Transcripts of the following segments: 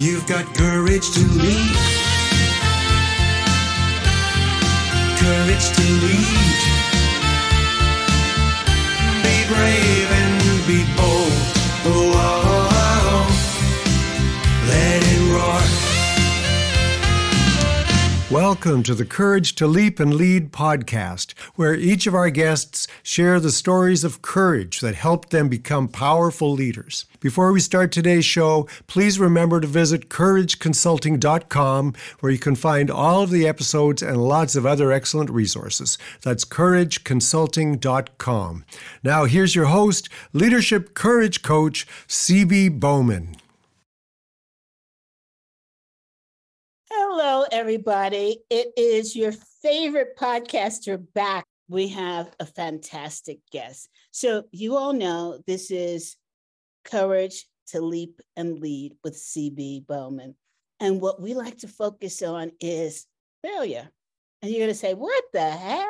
You've got courage to lead. Courage to lead. Be brave Welcome to the Courage to Leap and Lead podcast, where each of our guests share the stories of courage that helped them become powerful leaders. Before we start today's show, please remember to visit courageconsulting.com, where you can find all of the episodes and lots of other excellent resources. That's courageconsulting.com. Now, here's your host, Leadership Courage Coach, CB Bowman. Hello, everybody. It is your favorite podcaster back. We have a fantastic guest. So, you all know this is Courage to Leap and Lead with CB Bowman. And what we like to focus on is failure. And you're going to say, what the heck?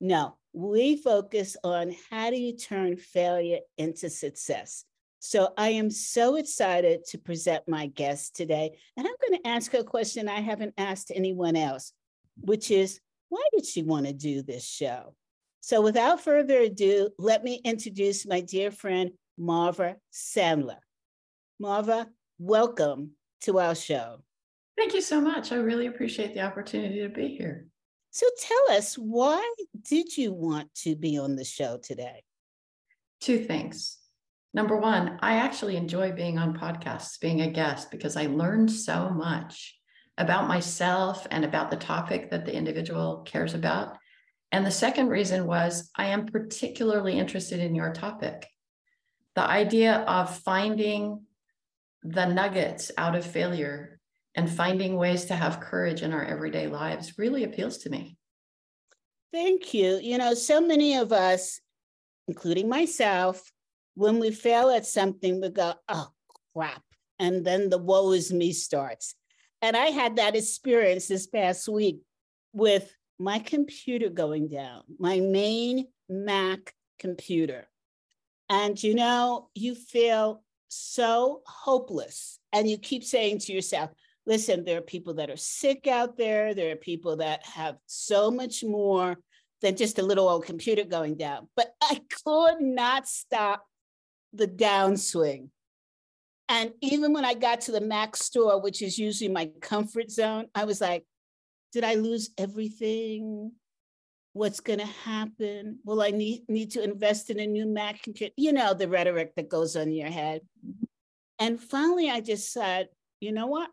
No, we focus on how do you turn failure into success. So I am so excited to present my guest today. And I'm going to ask her a question I haven't asked anyone else, which is why did she want to do this show? So without further ado, let me introduce my dear friend, Marva Sadler. Marva, welcome to our show. Thank you so much. I really appreciate the opportunity to be here. So tell us, why did you want to be on the show today? Two things. Number one, I actually enjoy being on podcasts, being a guest, because I learned so much about myself and about the topic that the individual cares about. And the second reason was I am particularly interested in your topic. The idea of finding the nuggets out of failure and finding ways to have courage in our everyday lives really appeals to me. Thank you. You know, so many of us, including myself, when we fail at something, we go, oh, crap. And then the woe is me starts. And I had that experience this past week with my computer going down, my main Mac computer. And you know, you feel so hopeless. And you keep saying to yourself, listen, there are people that are sick out there. There are people that have so much more than just a little old computer going down. But I could not stop the downswing. And even when I got to the Mac store, which is usually my comfort zone, I was like, did I lose everything? What's going to happen? Will I need, need to invest in a new Mac? You know, the rhetoric that goes on in your head. Mm-hmm. And finally, I just said, you know what?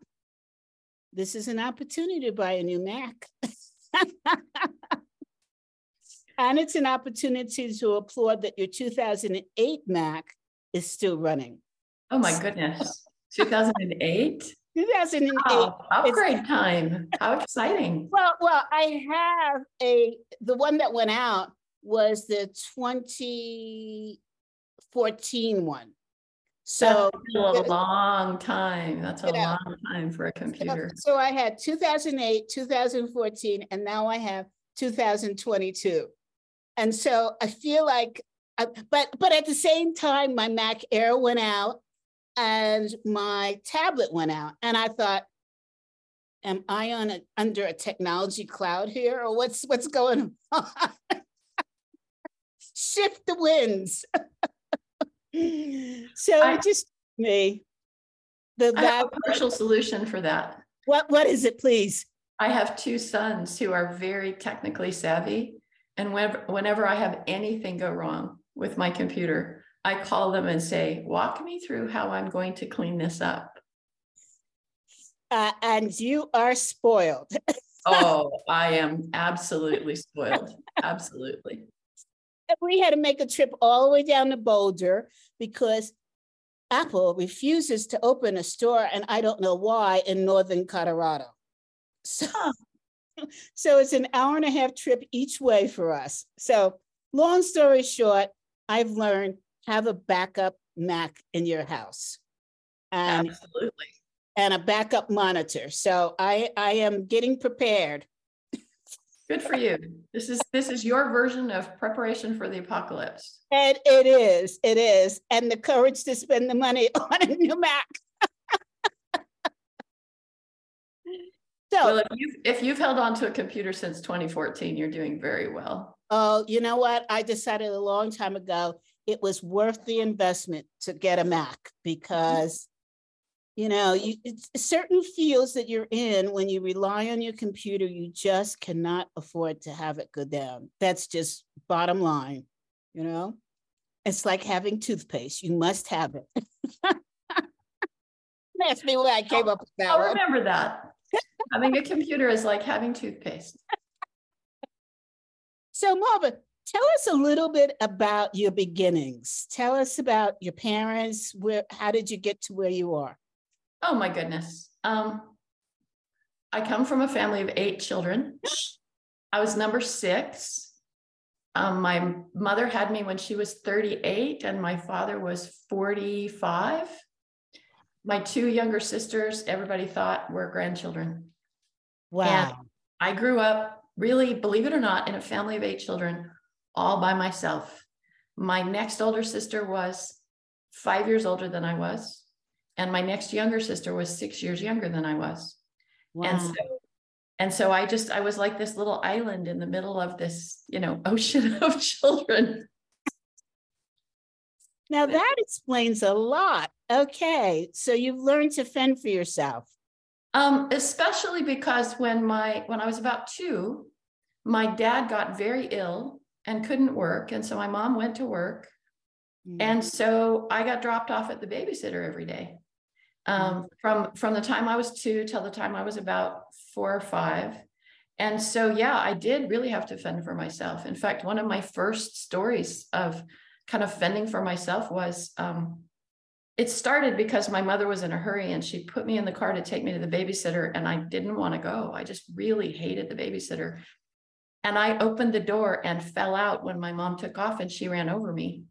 This is an opportunity to buy a new Mac. and it's an opportunity to applaud that your 2008 Mac is still running. Oh my goodness. 2008? 2008. Wow, upgrade time. How exciting. Well, well, I have a the one that went out was the 2014 one. So That's a long time. That's a long time for a computer. So, so I had 2008, 2014, and now I have 2022. And so I feel like uh, but but at the same time, my Mac Air went out and my tablet went out, and I thought, am I on a, under a technology cloud here, or what's what's going on? Shift the winds. so I, just me. The I have a partial solution for that. What what is it, please? I have two sons who are very technically savvy. And whenever, whenever I have anything go wrong, with my computer, I call them and say, walk me through how I'm going to clean this up. Uh, and you are spoiled. oh, I am absolutely spoiled. Absolutely. We had to make a trip all the way down to Boulder because Apple refuses to open a store, and I don't know why, in northern Colorado. So, so it's an hour and a half trip each way for us. So, long story short, I've learned have a backup Mac in your house. And, Absolutely. And a backup monitor. So I, I am getting prepared. Good for you. This is this is your version of preparation for the apocalypse. And it is, it is. And the courage to spend the money on a new Mac. So, well, if you've, if you've held on to a computer since 2014, you're doing very well. Oh, you know what? I decided a long time ago it was worth the investment to get a Mac mm-hmm. because, you know, you it's certain fields that you're in when you rely on your computer, you just cannot afford to have it go down. That's just bottom line, you know? It's like having toothpaste. You must have it. That's me where I came up with that I'll one. remember that. Having a computer is like having toothpaste. So, Marva, tell us a little bit about your beginnings. Tell us about your parents. Where, how did you get to where you are? Oh my goodness. Um, I come from a family of eight children. I was number six. Um, my mother had me when she was 38 and my father was 45. My two younger sisters, everybody thought were grandchildren. Wow. I grew up really, believe it or not, in a family of eight children, all by myself. My next older sister was five years older than I was, and my next younger sister was six years younger than I was. wow. And so, and so I just, I was like this little island in the middle of this, you know, ocean of children. now that explains a lot. Okay. So you've learned to fend for yourself. Um, especially because when my when I was about two, my dad got very ill and couldn't work, and so my mom went to work, and so I got dropped off at the babysitter every day. Um, from from the time I was two till the time I was about four or five. And so yeah, I did really have to fend for myself. In fact, one of my first stories of kind of fending for myself was um, it started because my mother was in a hurry and she put me in the car to take me to the babysitter and I didn't want to go. I just really hated the babysitter. And I opened the door and fell out when my mom took off and she ran over me.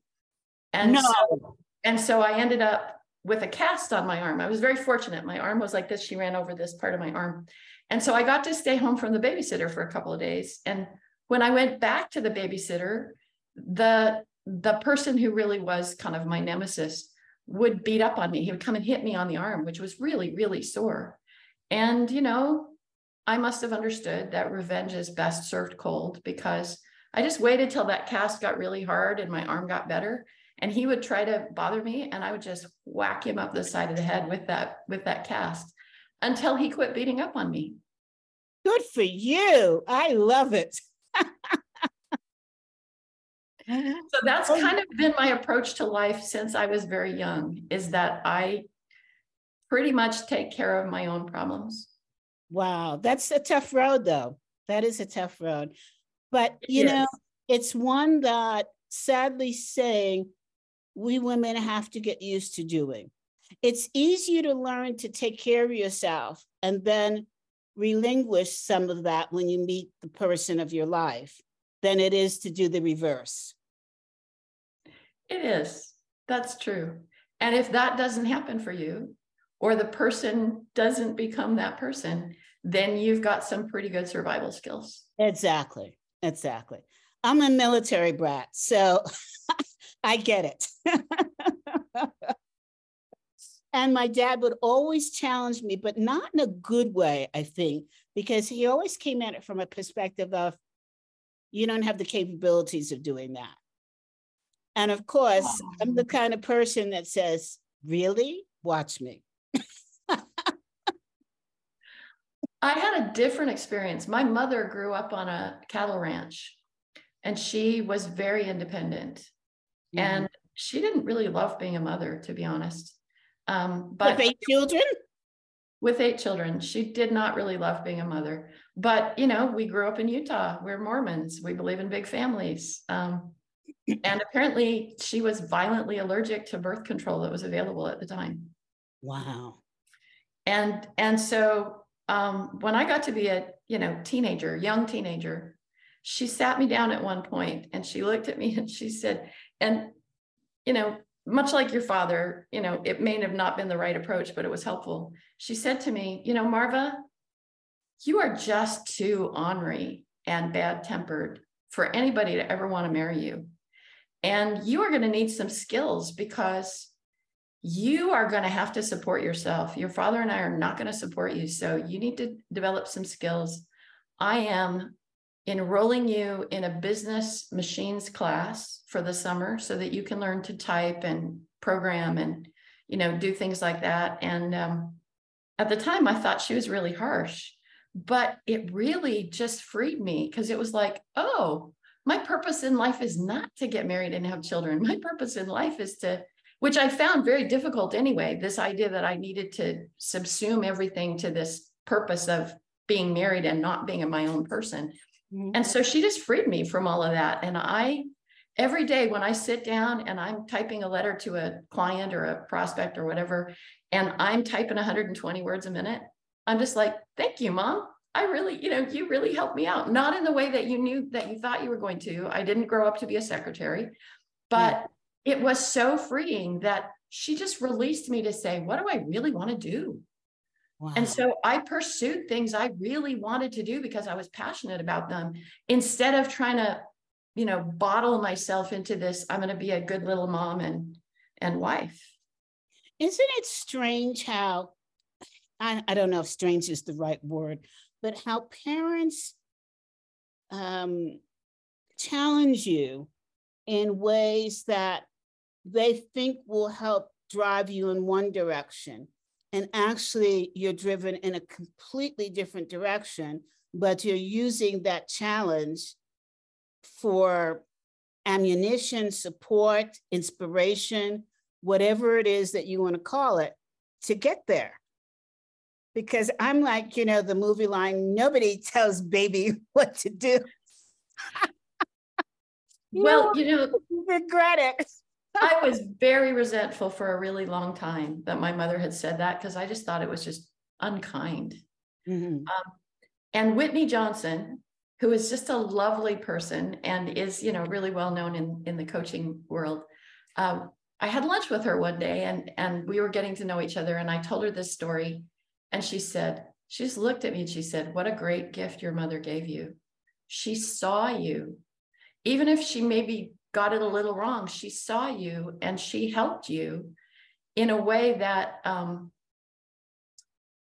And no. so, and so I ended up with a cast on my arm. I was very fortunate. My arm was like this. She ran over this part of my arm. And so I got to stay home from the babysitter for a couple of days. And when I went back to the babysitter, the the person who really was kind of my nemesis would beat up on me. He would come and hit me on the arm, which was really, really sore. And, you know, I must have understood that revenge is best served cold because I just waited till that cast got really hard and my arm got better. And he would try to bother me and I would just whack him up the side of the head with that with that cast until he quit beating up on me. Good for you. I love it. So that's oh, kind of been my approach to life since I was very young is that I pretty much take care of my own problems. Wow, that's a tough road, though. That is a tough road. But, you know, it's one that sadly saying we women have to get used to doing. It's easier to learn to take care of yourself and then relinquish some of that when you meet the person of your life than it is to do the reverse. It is. That's true. And if that doesn't happen for you, or the person doesn't become that person, then you've got some pretty good survival skills. Exactly. Exactly. I'm a military brat, so I get it. and my dad would always challenge me, but not in a good way, I think, because he always came at it from a perspective of you don't have the capabilities of doing that. And of course, I'm the kind of person that says, Really? Watch me. I had a different experience. My mother grew up on a cattle ranch and she was very independent. And she didn't really love being a mother, to be honest. Um, but With eight children? with eight children, she did not really love being a mother. But, you know, we grew up in Utah. We're Mormons. We believe in big families. Um, and apparently, she was violently allergic to birth control that was available at the time. Wow. and and so um, when i got to be a you know teenager young teenager she sat me down at one point and she looked at me and she said and you know much like your father you know it may have not been the right approach but it was helpful. She said to me you know marva you are just too ornery and bad tempered for anybody to ever want to marry you. And you are going to need some skills because you are going to have to support yourself. Your father and I are not going to support you. So you need to develop some skills. I am enrolling you in a business machines class for the summer so that you can learn to type and program and you know do things like that and um, at the time i thought she was really harsh but it really just freed me because it was like oh my purpose in life is not to get married and have children my purpose in life is to which i found very difficult anyway this idea that i needed to subsume everything to this purpose of being married and not being my own person mm-hmm. and so she just freed me from all of that and i every day when I sit down and I'm typing a letter to a client or a prospect or whatever, and I'm typing 120 words a minute, I'm just like, thank you, mom. I really, you know, you really helped me out. Not in the way that you knew that you thought you were going to. I didn't grow up to be a secretary, but yeah. It was so freeing that she just released me to say, what do I really want to do? Wow. And so I pursued things I really wanted to do because I was passionate about them instead of trying to you know, bottle myself into this, I'm going to be a good little mom and and wife. Isn't it strange how I, I don't know if strange is the right word, but how parents um, challenge you in ways that they think will help drive you in one direction. And actually, you're driven in a completely different direction, but you're using that challenge for ammunition, support, inspiration, whatever it is that you want to call it, to get there. Because I'm like, you know, the movie line nobody tells baby what to do. well, you know, regret it. I was very resentful for a really long time that my mother had said that because I just thought it was just unkind. Mm-hmm. Um, and Whitney Johnson, who is just a lovely person and is, you know, really well known in, in the coaching world. Um, I had lunch with her one day and, and we were getting to know each other. And I told her this story. And she said, she just looked at me and she said, What a great gift your mother gave you. She saw you. Even if she maybe got it a little wrong, she saw you and she helped you in a way that um,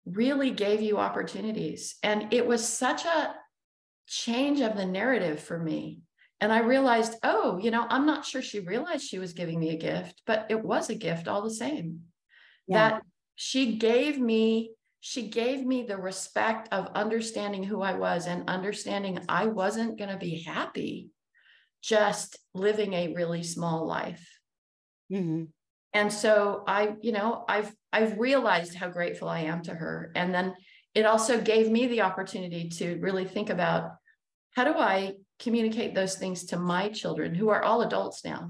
really gave you opportunities. And it was such a change of the narrative for me. And I realized, oh, you know, I'm not sure she realized she was giving me a gift, but it was a gift all the same. Yeah. That she gave me, she gave me the respect of understanding who I was and understanding I wasn't going to be happy just living a really small life. Mm-hmm. And so I, you know, I've I've realized how grateful I am to her. And then it also gave me the opportunity to really think about how do I communicate those things to my children who are all adults now?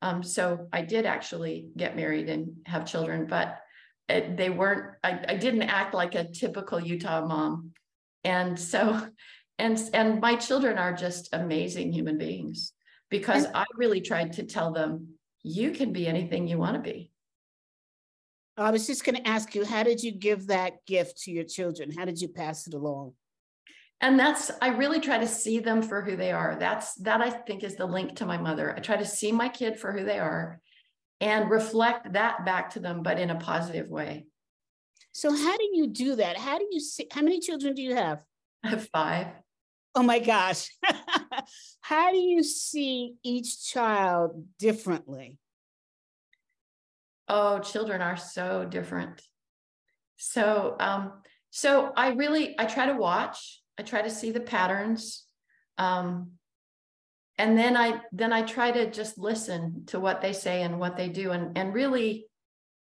Um, so I did actually get married and have children, but it, they weren't, I, I didn't act like a typical Utah mom. And so, and, and my children are just amazing human beings because I really tried to tell them, you can be anything you want to be. I was just going to ask you, how did you give that gift to your children? How did you pass it along? and that's i really try to see them for who they are that's that i think is the link to my mother i try to see my kid for who they are and reflect that back to them but in a positive way so how do you do that how do you see how many children do you have i have five oh my gosh how do you see each child differently oh children are so different so um so i really i try to watch I try to see the patterns. Um, and then I then I try to just listen to what they say and what they do. And, and really,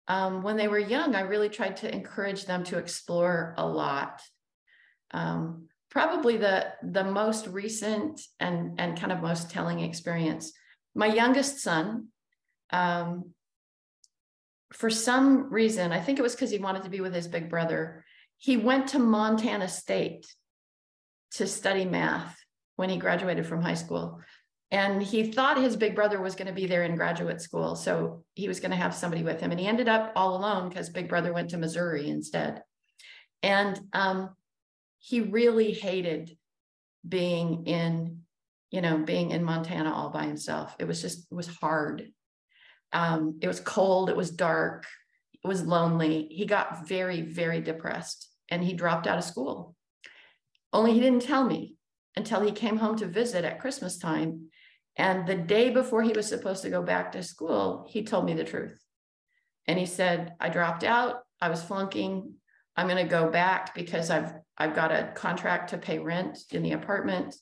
um, when they were young, I really tried to encourage them to explore a lot. Um, probably the the most recent and and kind of most telling experience. My youngest son, um, for some reason, I think it was because he wanted to be with his big brother. He went to Montana State to study math when he graduated from high school. And he thought his big brother was going to be there in graduate school. So he was going to have somebody with him. And he ended up all alone because big brother went to Missouri instead. And um, he really hated being in, you know, being in Montana all by himself. It was just, it was hard. Um, it was cold, it was dark, it was lonely. He got very, very depressed and he dropped out of school. Only he didn't tell me until he came home to visit at Christmas time. And the day before he was supposed to go back to school, he told me the truth. And he said, I dropped out, I was flunking. I'm going to go back because I've I've got a contract to pay rent in the apartment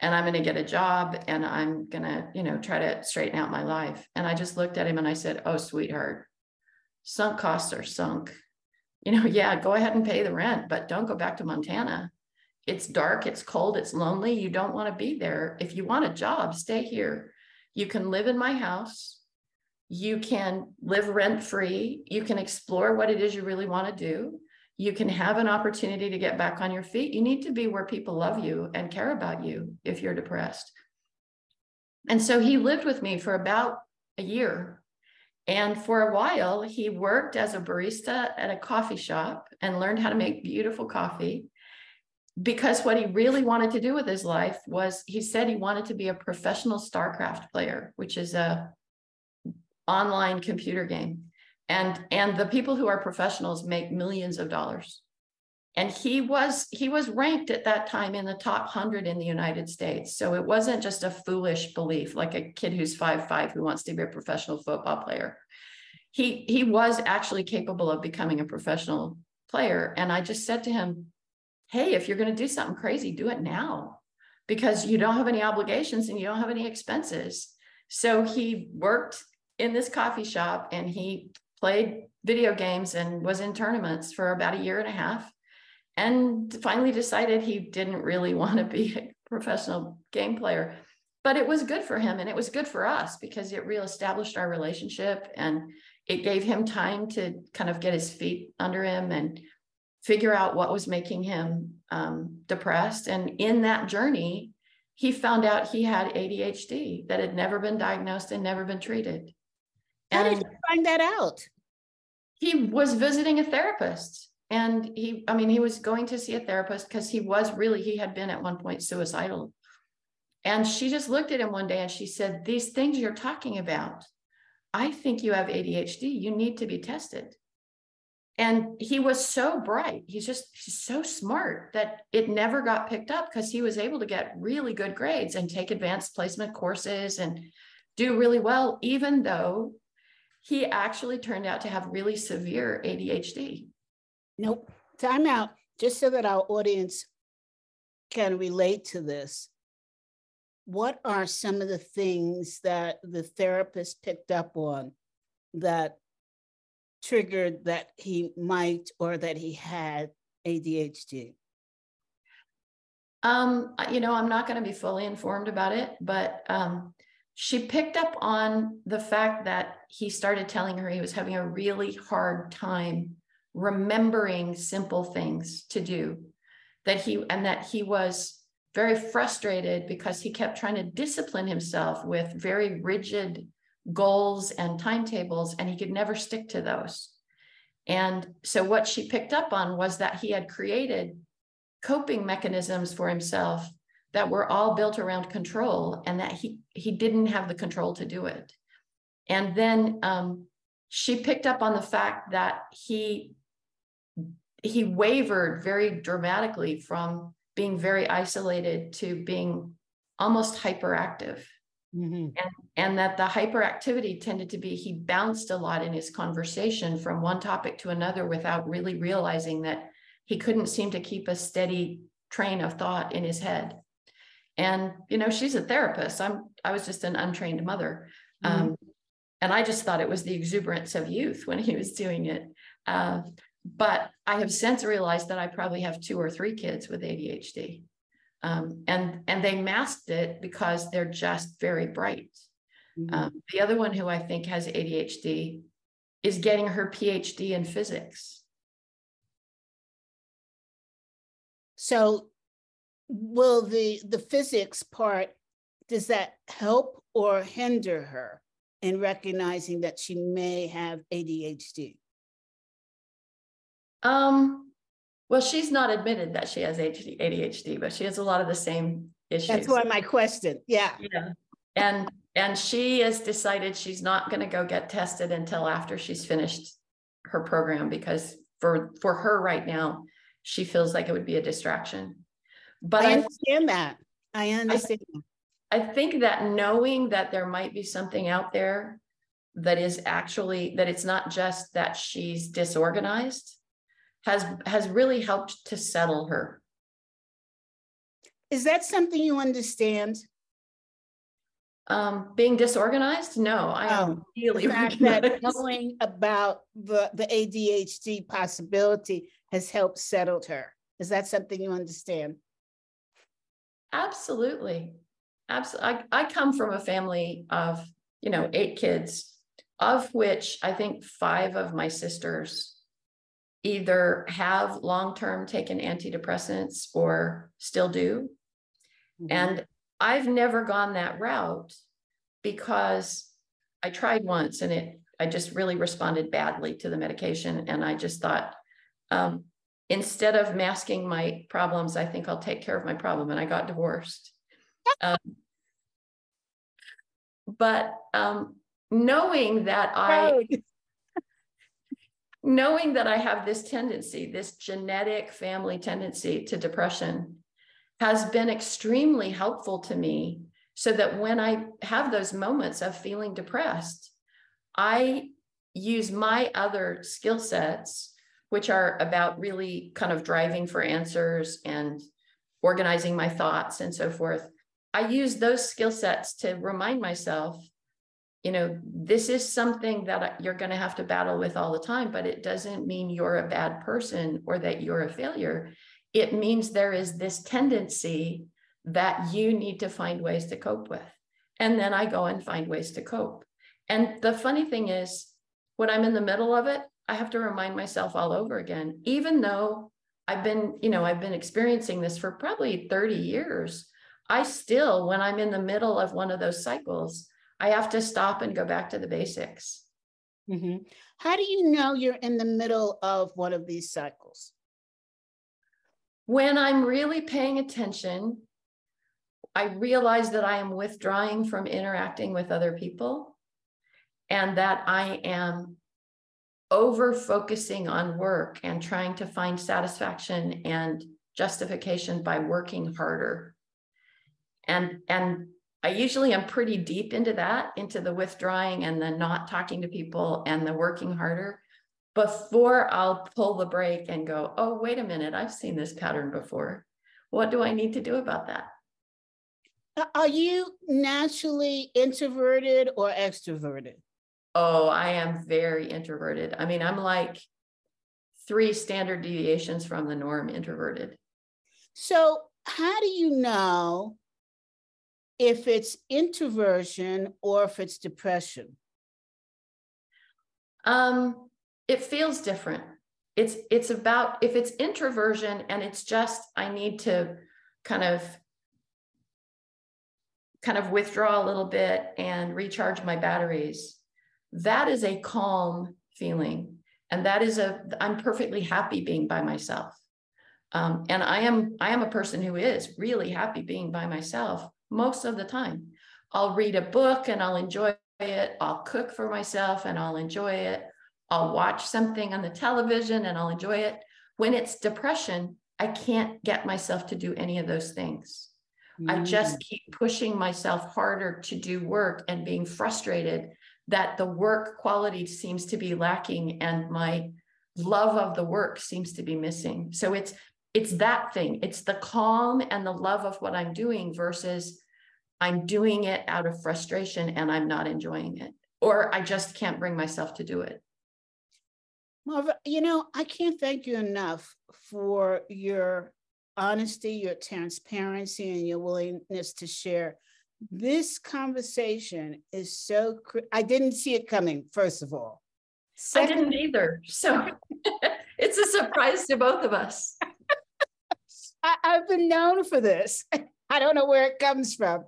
and I'm going to get a job and I'm going to, you know, try to straighten out my life. And I just looked at him and I said, "Oh, sweetheart, sunk costs are sunk. You know, yeah, go ahead and pay the rent, but don't go back to Montana. It's dark, it's cold, it's lonely. You don't want to be there. If you want a job, stay here. You can live in my house. You can live rent free. You can explore what it is you really want to do you can have an opportunity to get back on your feet. You need to be where people love you and care about you if you're depressed. And so he lived with me for about a year. And for a while, he worked as a barista at a coffee shop and learned how to make beautiful coffee. Because what he really wanted to do with his life was he said he wanted to be a professional StarCraft player, which is a online computer game and and the people who are professionals make millions of dollars. And he was he was ranked at that time in the top 100 in the united states. So it wasn't just a foolish belief like a kid who's five five who wants to be a professional football player. He he was actually capable of becoming a professional player. And i just said to him hey if you're going to do something crazy do it now because you don't have any obligations and you don't have any expenses. So he worked in this coffee shop and he played video games and was in tournaments for about a year and a half. And finally decided he didn't really want to be a professional game player. But it was good for him and it was good for us because it reestablished our relationship and it gave him time to kind of get his feet under him and figure out what was making him um, depressed. And in that journey he found out he had adhd that had never been diagnosed and never been treated. How did you find that out? He was visiting a therapist. And he, I mean, he was going to see a therapist because he was really, he had been at one point suicidal. And she just looked at him one day and she said, These things you're talking about, I think you have ADHD. You need to be tested. And he was so bright. He's just he's so smart that it never got picked up because he was able to get really good grades and take advanced placement courses and do really well, even though he actually turned out to have really severe ADHD. Nope. Time out, just so that our audience can relate to this. What are some of the things that the therapist picked up on that triggered that he might or that he had ADHD? Um, you know, I'm not going to be fully informed about it, but um, she picked up on the fact that he started telling her he was having a really hard time remembering simple things to do that he and that he was very frustrated because he kept trying to discipline himself with very rigid goals and timetables and he could never stick to those. And so what she picked up on was that he had created coping mechanisms for himself that were all built around control and that he he didn't have the control to do it. And then um, she picked up on the fact that he he wavered very dramatically from being very isolated to being almost hyperactive. Mm-hmm. and and that the hyperactivity tended to be he bounced a lot in his conversation from one topic to another without really realizing that he couldn't seem to keep a steady train of thought in his head and you know she's a therapist. I'm i was just an untrained mother. Mm-hmm. um, and i just thought it was the exuberance of youth when he was doing it. Uh, but i have since realized that i probably have two or three kids with adhd um, and and they masked it because they're just very bright. Mm-hmm. um, the other one who i think has adhd is getting her phd in physics. So will the the physics part does that help or hinder her in recognizing that she may have ADHD? Um, well, she's not admitted that she has ADHD, but she has a lot of the same issues. That's why my question. Yeah. Yeah. and and she has decided she's not going to go get tested until after she's finished her program because for for her right now she feels like it would be a distraction but i understand I, that i understand I, I think that knowing that there might be something out there that is actually that it's not just that she's disorganized has has really helped to settle her is that something you understand um, being disorganized? No, I am oh, really the fact that knowing about the, the ADHD possibility has helped settle her. Is that something you understand? Absolutely. Absolutely. I, I come from a family of, you know, eight kids, of which I think five of my sisters either have long-term taken antidepressants or still do. Mm-hmm. And I've never gone that route because I tried once and it I just really responded badly to the medication. And I just thought, um, instead of masking my problems, I think I'll take care of my problem. And I got divorced. Um, but um, knowing that I knowing that I have this tendency, this genetic family tendency to depression, has been extremely helpful to me so that when I have those moments of feeling depressed, I use my other skill sets, which are about really kind of driving for answers and organizing my thoughts and so forth. I use those skill sets to remind myself, you know, this is something that you're going to have to battle with all the time, but it doesn't mean you're a bad person or that you're a failure it means there is this tendency that you need to find ways to cope with. And then I go and find ways to cope. And the funny thing is, when I'm in the middle of it, I have to remind myself all over again, even though I've been, you know, I've been experiencing this for probably 30 years. I still, when I'm in the middle of one of those cycles, I have to stop and go back to the basics. Mm-hmm. How do you know you're in the middle of one of these cycles? When I'm really paying attention, I realize that I am withdrawing from interacting with other people and that I am over focusing on work and trying to find satisfaction and justification by working harder. And, and I usually am pretty deep into that, into the withdrawing and the not talking to people and the working harder before I'll pull the brake and go, oh, wait a minute, I've seen this pattern before. What do I need to do about that? Are you naturally introverted or extroverted? Oh, I am very introverted. I mean, I'm like three standard deviations from the norm introverted. So, how do you know if it's introversion or if it's depression? Um, it feels different it's it's about if it's introversion and it's just i need to kind of kind of withdraw a little bit and recharge my batteries that is a calm feeling and that is a i'm perfectly happy being by myself um, and i am i am a person who is really happy being by myself most of the time i'll read a book and i'll enjoy it i'll cook for myself and i'll enjoy it I'll watch something on the television and I'll enjoy it. When it's depression, I can't get myself to do any of those things. Mm. I just mm. keep pushing myself harder to do work and being frustrated that the work quality seems to be lacking and my love of the work seems to be missing. So it's it's that thing. It's the calm and the love of what I'm doing versus I'm doing it out of frustration and I'm not enjoying it or I just can't bring myself to do it. Marva, you know, I can't thank you enough for your honesty, your transparency, and your willingness to share. This conversation is so, I didn't see it coming, first of all. Second, I didn't either. So it's a surprise to both of us. I, I've been known for this. I don't know where it comes from,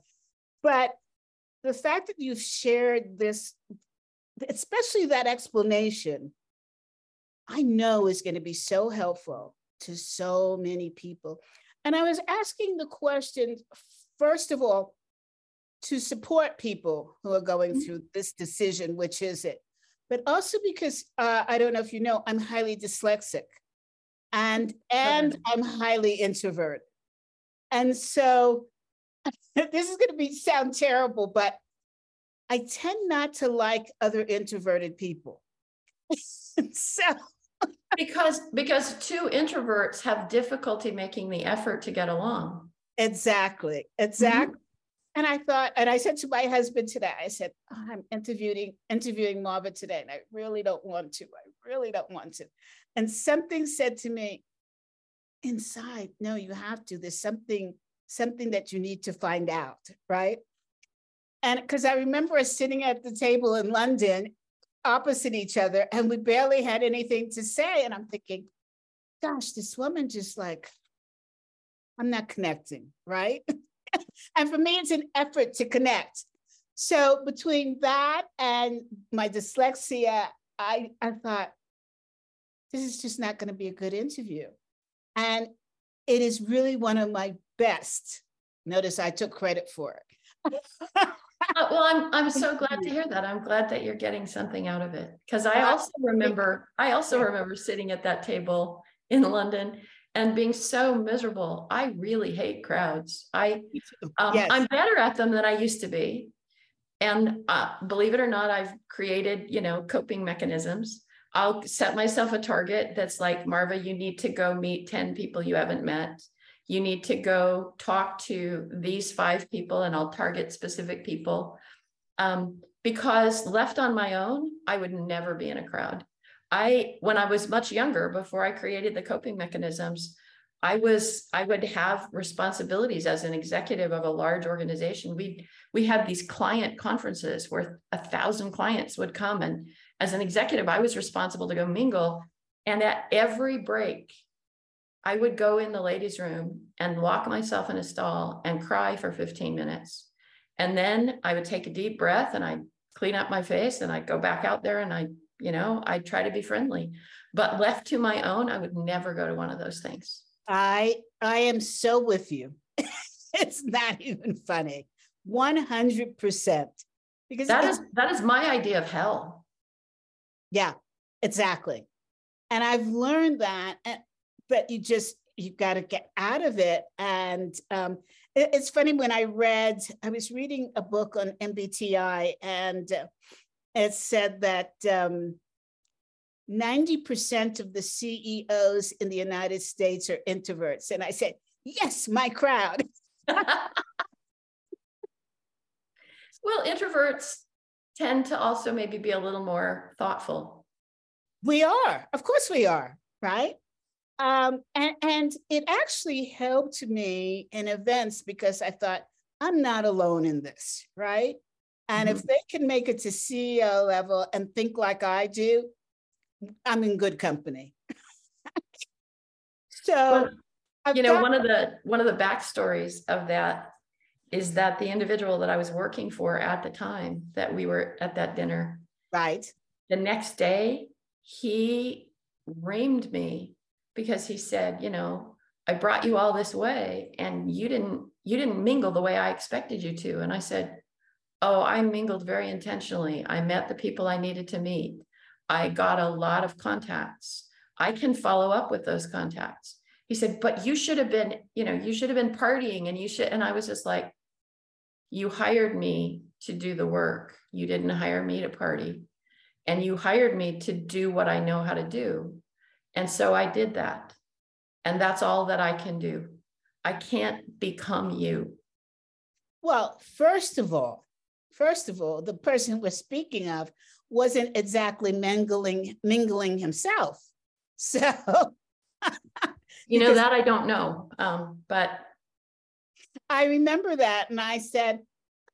but the fact that you've shared this, especially that explanation, I know is going to be so helpful to so many people. And I was asking the question, first of all, to support people who are going mm-hmm. through this decision, which is it? But also because uh, I don't know if you know, I'm highly dyslexic and and I'm highly introvert. And so this is going to be sound terrible, but I tend not to like other introverted people. so because because two introverts have difficulty making the effort to get along. Exactly. Exactly. Mm-hmm. And I thought, and I said to my husband today, I said, oh, I'm interviewing interviewing Marva today, and I really don't want to. I really don't want to. And something said to me, inside, no, you have to. There's something, something that you need to find out, right? And because I remember us sitting at the table in London opposite each other, and we barely had anything to say. And I'm thinking, gosh, this woman just like, I'm not connecting, right? and for me, it's an effort to connect. So between that and my dyslexia, I, I thought, this is just not going to be a good interview. And it is really one of my best. Notice I took credit for it. Oh, well, I'm I'm so glad to hear that. I'm glad that you're getting something out of it. Because I also remember, I also remember sitting at that table in London and being so miserable. I really hate crowds. I um, yes. I'm better at them than I used to be. And uh, believe it or not, I've created, you know, coping mechanisms. I'll set myself a target that's like, Marva, you need to go meet 10 people you haven't met. You need to go talk to these five people, and I'll target specific people. Um, because left on my own, I would never be in a crowd. I, when I was much younger, before I created the coping mechanisms, I was, I would have responsibilities as an executive of a large organization. We we had these client conferences where a thousand clients would come, and as an executive, I was responsible to go mingle. And at every break, I would go in the ladies' room and lock myself in a stall and cry for 15 minutes. And then I would take a deep breath and I'd clean up my face and I'd go back out there and I, you know, I'd try to be friendly. But left to my own, I would never go to one of those things. I I am so with you. it's not even funny. 100%. Because that is that is my idea of hell. Yeah, exactly. And I've learned that but you just you've got to get out of it and um, it, it's funny when i read i was reading a book on mbti and uh, it said that um, 90% of the ceos in the united states are introverts. And i said yes my crowd. Well introverts tend to also maybe be a little more thoughtful. We are. Of course we are right? Um, and, and it actually helped me in events because I thought, I'm not alone in this, right? And mm-hmm. if they can make it to CEO level and think like I do, I'm in good company. so, well, you know, got- one of the one of the backstories of that is that the individual that I was working for at the time that we were at that dinner, right? The next day, he reamed me because he said, you know, I brought you all this way and you didn't you didn't mingle the way I expected you to. And I said, "Oh, I mingled very intentionally. I met the people I needed to meet. I got a lot of contacts. I can follow up with those contacts." He said, "But you should have been, you know, you should have been partying and you should." And I was just like, "You hired me to do the work. You didn't hire me to party. And you hired me to do what I know how to do. And so I did that. And that's all that I can do. I can't become you. Well, first of all, first of all, the person we're speaking of wasn't exactly mingling mingling himself. So you know that I don't know. Um, but I remember that and I said,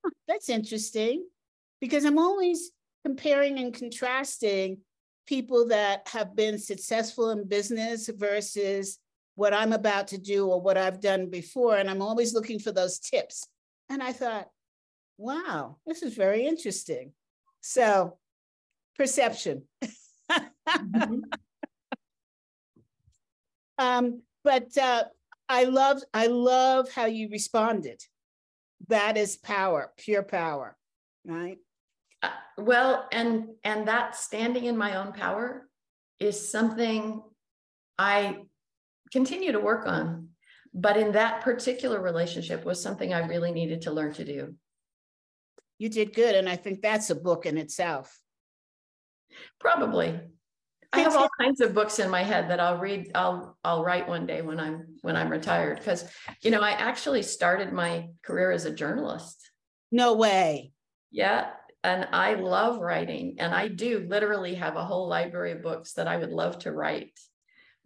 oh, that's interesting because I'm always comparing and contrasting people that have been successful in business versus what I'm about to do or what I've done before. And I'm always looking for those tips. And I thought, wow, this is very interesting. So, perception. mm-hmm. um, but uh, I love I love how you responded. that is power, pure power, right? Uh, well, and and that standing in my own power is something I continue to work on. But in that particular relationship was something I really needed to learn to do. You did good. And I think that's a book in itself. Probably. I have all kinds of books in my head that I'll read, I'll I'll write one day when I'm when I'm retired. Because you know, I actually started my career as a journalist. No way. Yeah. And I love writing. And I do literally have a whole library of books that I would love to write.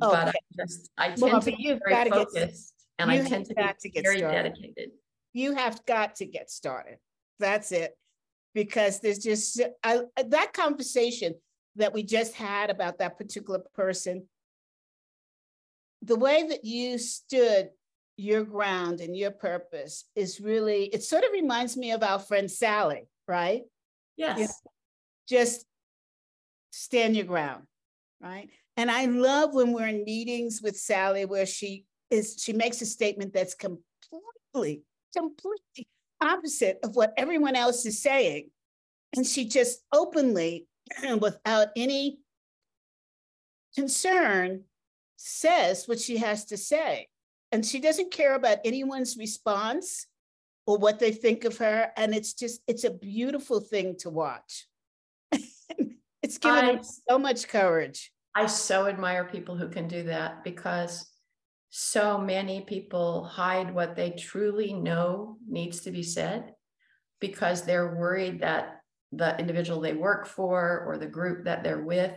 Okay. But I just I tend well, to be very focused get, and I tend to be to very started. dedicated. You have got to get started. That's it. Because there's just I, that conversation that we just had about that particular person, the way that you stood your ground and your purpose is really, it sort of reminds me of our friend Sally, right? Yes. You know, just stand your ground, right? And I love when we're in meetings with Sally where she is, she makes a statement that's completely, completely opposite of what everyone else is saying. And she just openly and without any concern says what she has to say. And she doesn't care about anyone's response or what they think of her. And it's just, it's a beautiful thing to watch. it's given I, so much courage. I so admire people who can do that because so many people hide what they truly know needs to be said because they're worried that the individual they work for or the group that they're with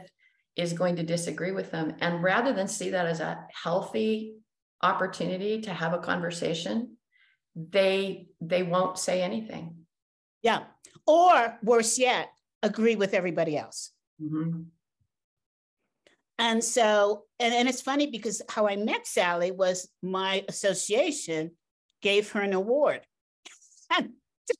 is going to disagree with them. And rather than see that as a healthy opportunity to have a conversation, they they won't say anything. Yeah. Or worse yet, agree with everybody else. Mm-hmm. And so, and, and it's funny because how I met Sally was my association gave her an award. And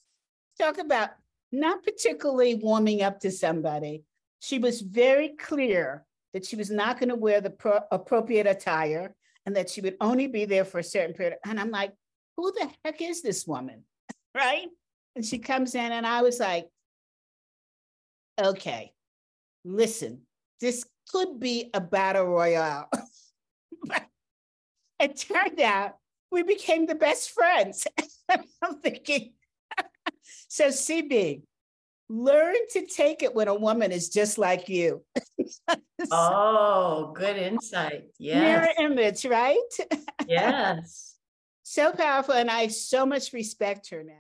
talk about not particularly warming up to somebody. She was very clear that she was not going to wear the pro- appropriate attire and that she would only be there for a certain period. And I'm like, who the heck is this woman? right? And she comes in, and I was like, okay, listen, this could be a battle royale. but it turned out we became the best friends. I'm thinking, so, CB, learn to take it when a woman is just like you. oh, good insight. Yes. Mirror image, right? Yes. so powerful. And I so much respect her now.